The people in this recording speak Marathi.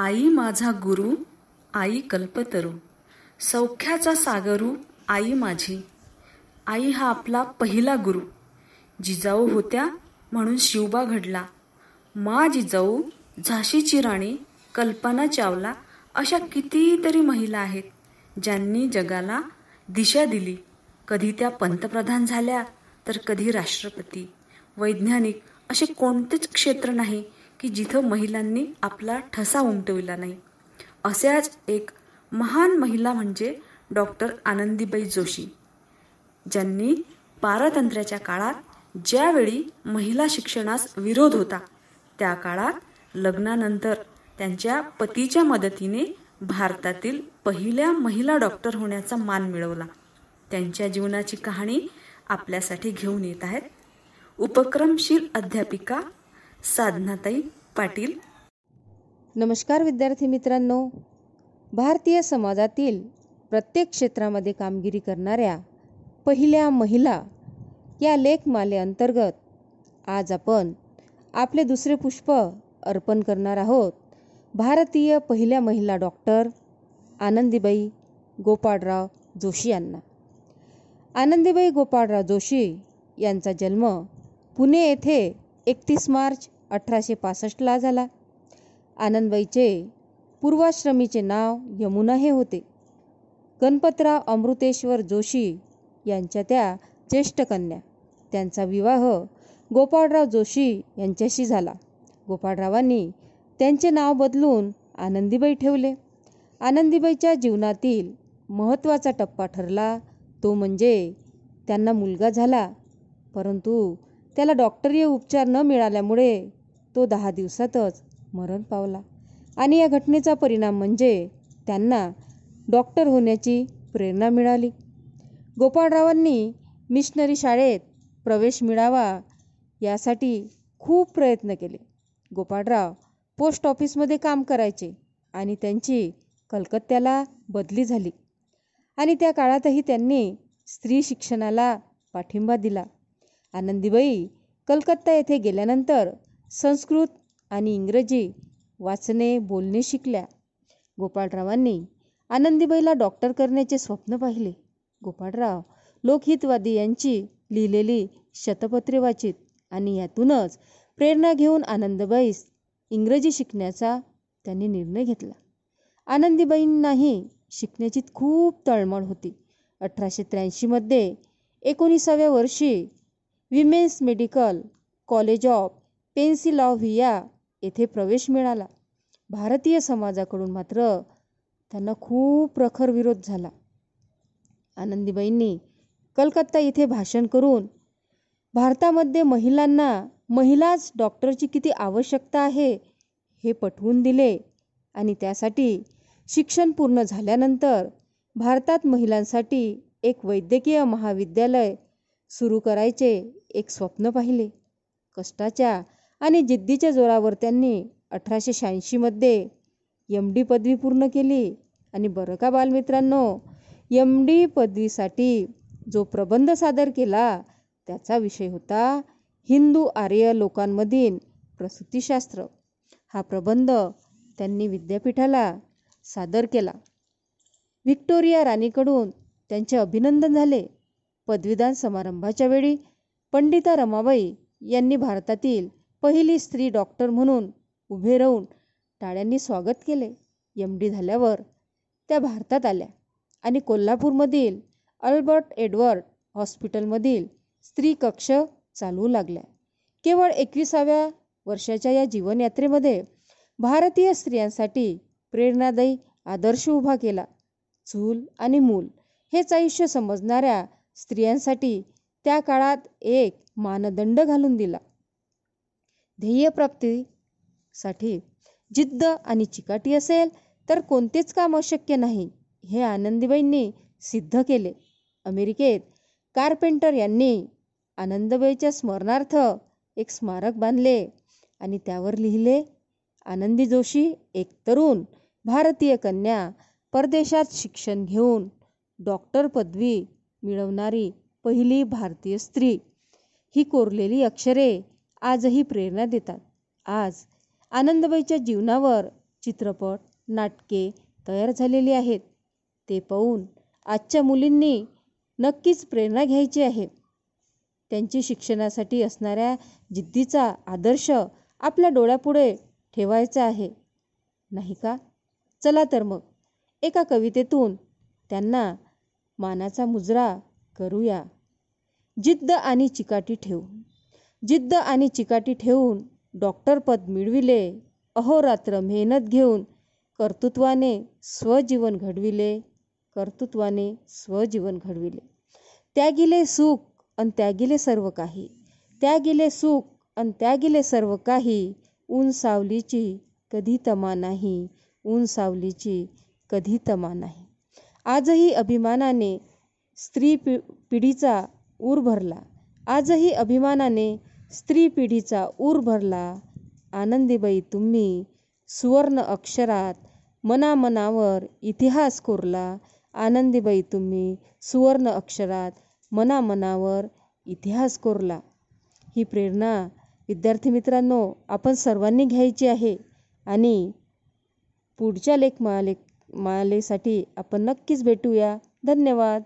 आई माझा गुरु आई कल्पतरू. सौख्याचा सागरू आई माझी. आई हा आपला पहिला गुरु. जिजाऊ होत्या म्हणून शिवबा घडला. मा जिजाऊ झाशीची राणी कल्पना चावला अशा कितीतरी महिला आहेत ज्यांनी जगाला दिशा दिली. कधी त्या पंतप्रधान झाल्या तर कधी राष्ट्रपती. वैज्ञानिक असे कोणतेच क्षेत्र नाही की जिथं महिलांनी आपला ठसा उमटविला नाही. अशाच एक महान महिला म्हणजे डॉक्टर आनंदीबाई जोशी ज्यांनी पारतंत्र्याच्या काळात ज्यावेळी महिला शिक्षणास विरोध होता त्या काळात लग्नानंतर त्यांच्या पतीच्या मदतीने भारतातील पहिल्या महिला डॉक्टर होण्याचा मान मिळवला. त्यांच्या जीवनाची कहाणी आपल्यासाठी घेऊन येत आहेत. उपक्रमशील अध्यापिका साधनाताई पाटील. नमस्कार विद्यार्थी मित्रांनो. भारतीय समाजातील प्रत्येक क्षेत्रामध्ये कामगिरी करणाऱ्या पहिल्या महिला या लेखमालेअंतर्गत आज आपण आपले दुसरे पुष्प अर्पण करणार आहोत. भारतीय पहिल्या महिला डॉक्टर आनंदीबाई गोपाळराव जोशी यांना. आनंदीबाई गोपाळराव जोशी यांचा जन्म पुणे येथे एकतीस मार्च अठराशे पासष्टला झाला. आनंदबाईचे पूर्वाश्रमीचे नाव यमुना हे होते. गणपतराव अमृतेश्वर जोशी यांच्या त्या ज्येष्ठ कन्या. त्यांचा विवाह गोपाळराव जोशी यांच्याशी झाला. गोपाळरावांनी त्यांचे नाव बदलून आनंदीबाई ठेवले. आनंदीबाईच्या जीवनातील महत्त्वाचा टप्पा ठरला. तो म्हणजे त्यांना मुलगा झाला. परंतु त्याला डॉक्टरीय उपचार न मिळाल्यामुळे तो दहा दिवसातच मरण पावला. आणि या घटनेचा परिणाम म्हणजे त्यांना डॉक्टर होण्याची प्रेरणा मिळाली. गोपाळरावांनी मिशनरी शाळेत प्रवेश मिळावा यासाठी खूप प्रयत्न केले. गोपाळराव पोस्ट ऑफिसमध्ये काम करायचे आणि त्यांची कलकत्त्याला बदली झाली. आणि त्या काळातही त्यांनी स्त्री शिक्षणाला पाठिंबा दिला. आनंदीबाई कलकत्ता येथे गेल्यानंतर संस्कृत आणि इंग्रजी वाचणे बोलणे शिकल्या. गोपाळरावांनी आनंदीबाईला डॉक्टर करण्याचे स्वप्न पाहिले. गोपाळराव लोकहितवादी यांची लिहिलेली शतपत्रे वाचित आणि यातूनच प्रेरणा घेऊन आनंदबाईस इंग्रजी शिकण्याचा त्यांनी निर्णय घेतला. आनंदीबाईंनाही शिकण्याची खूप तळमळ होती. अठराशे त्र्याऐंशीमध्ये एकोणीसाव्या वर्षी women's medical college of Pennsylvania येथे प्रवेश मिळाला. भारतीय समाजाकडून मात्र त्यांना खूप प्रखर विरोध झाला. आनंदीबाईंनी कलकत्ता येथे भाषण करून भारतामध्ये महिलांना महिलाच डॉक्टरची किती आवश्यकता आहे हे पटवून दिले आणि त्यासाठी शिक्षण पूर्ण झाल्यानंतर भारतात महिलांसाठी एक वैद्यकीय महाविद्यालय सुरू करायचे एक स्वप्न पाहिले. कष्टाच्या आणि जिद्दीच्या जोरावर त्यांनी अठराशे शहाऐंशीमध्ये एम डी पदवी पूर्ण केली. आणि बरं का बालमित्रांनो एम डी पदवीसाठी जो प्रबंध सादर केला त्याचा विषय होता हिंदू आर्य लोकांमधील प्रसूतीशास्त्र. हा प्रबंध त्यांनी विद्यापीठाला सादर केला. व्हिक्टोरिया राणीकडून त्यांचे अभिनंदन झाले. पदवीदान समारंभाच्या वेळी पंडिता रमाबाई यांनी भारतातील पहिली स्त्री डॉक्टर म्हणून उभे राहून टाळ्यांनी स्वागत केले. एम डी झाल्यावर त्या भारतात आल्या आणि कोल्हापूरमधील अल्बर्ट एडवर्ड हॉस्पिटलमधील स्त्री कक्ष चालवू लागल्या. केवळ एकविसाव्या वर्षाच्या या जीवनयात्रेमध्ये भारतीय स्त्रियांसाठी प्रेरणादायी आदर्श उभा केला. चूल आणि मूल हेच आयुष्य समजणाऱ्या स्त्रियांसाठी त्या काळात एक मानदंड घालून दिला. ध्येयप्राप्तीसाठी जिद्द आणि चिकाटी असेल तर कोणतेच काम अशक्य नाही हे आनंदीबाईंनी सिद्ध केले. अमेरिकेत कार्पेंटर यांनी आनंदबाईच्या स्मरणार्थ एक स्मारक बांधले आणि त्यावर लिहिले आनंदी जोशी एक तरुण भारतीय कन्या परदेशात शिक्षण घेऊन डॉक्टर पदवी मिळवणारी पहिली भारतीय स्त्री. ही कोरलेली अक्षरे आजही प्रेरणा देतात. आज आनंदबाईच्या जीवनावर चित्रपट नाटके तयार झालेली आहेत. ते पाहून आजच्या मुलींनी नक्कीच प्रेरणा घ्यायची आहे. त्यांची शिक्षणासाठी असणाऱ्या जिद्दीचा आदर्श आपल्या डोळ्यापुढे ठेवायचा आहे. नाही का? चला तर मग. एका कवितेतून त्यांना मानाचा मुजरा करूया. जिद्द आणि चिकाटी ठेवून. जिद्द आणि चिकाटी ठेवून डॉक्टरपद मिळविले. अहोरात्र मेहनत घेऊन कर्तृत्वाने स्वजीवन घडविले. कर्तृत्वाने स्वजीवन घडविले. त्यागिले सुख अन त्यागिले सर्व काही. त्यागिले सुख अन त्यागिले सर्व काही. ऊन सावलीची कधी तमा नाही. ऊन सावलीची कधी तमा नाही. आजही अभिमानाने स्त्री पि पिढीचा ऊर भरला. आजही अभिमानाने स्त्री पिढीचा ऊर भरला. आनंदीबाई तुम्ही सुवर्ण अक्षरात मनामनावर इतिहास कोरला. आनंदीबाई तुम्ही सुवर्ण अक्षरात मनामनावर इतिहास कोरला. ही प्रेरणा विद्यार्थी मित्रांनो आपण सर्वांनी घ्यायची आहे आणि पुढच्या लेखमाले मालेसाठी आपण नक्कीच भेटूया. धन्यवाद.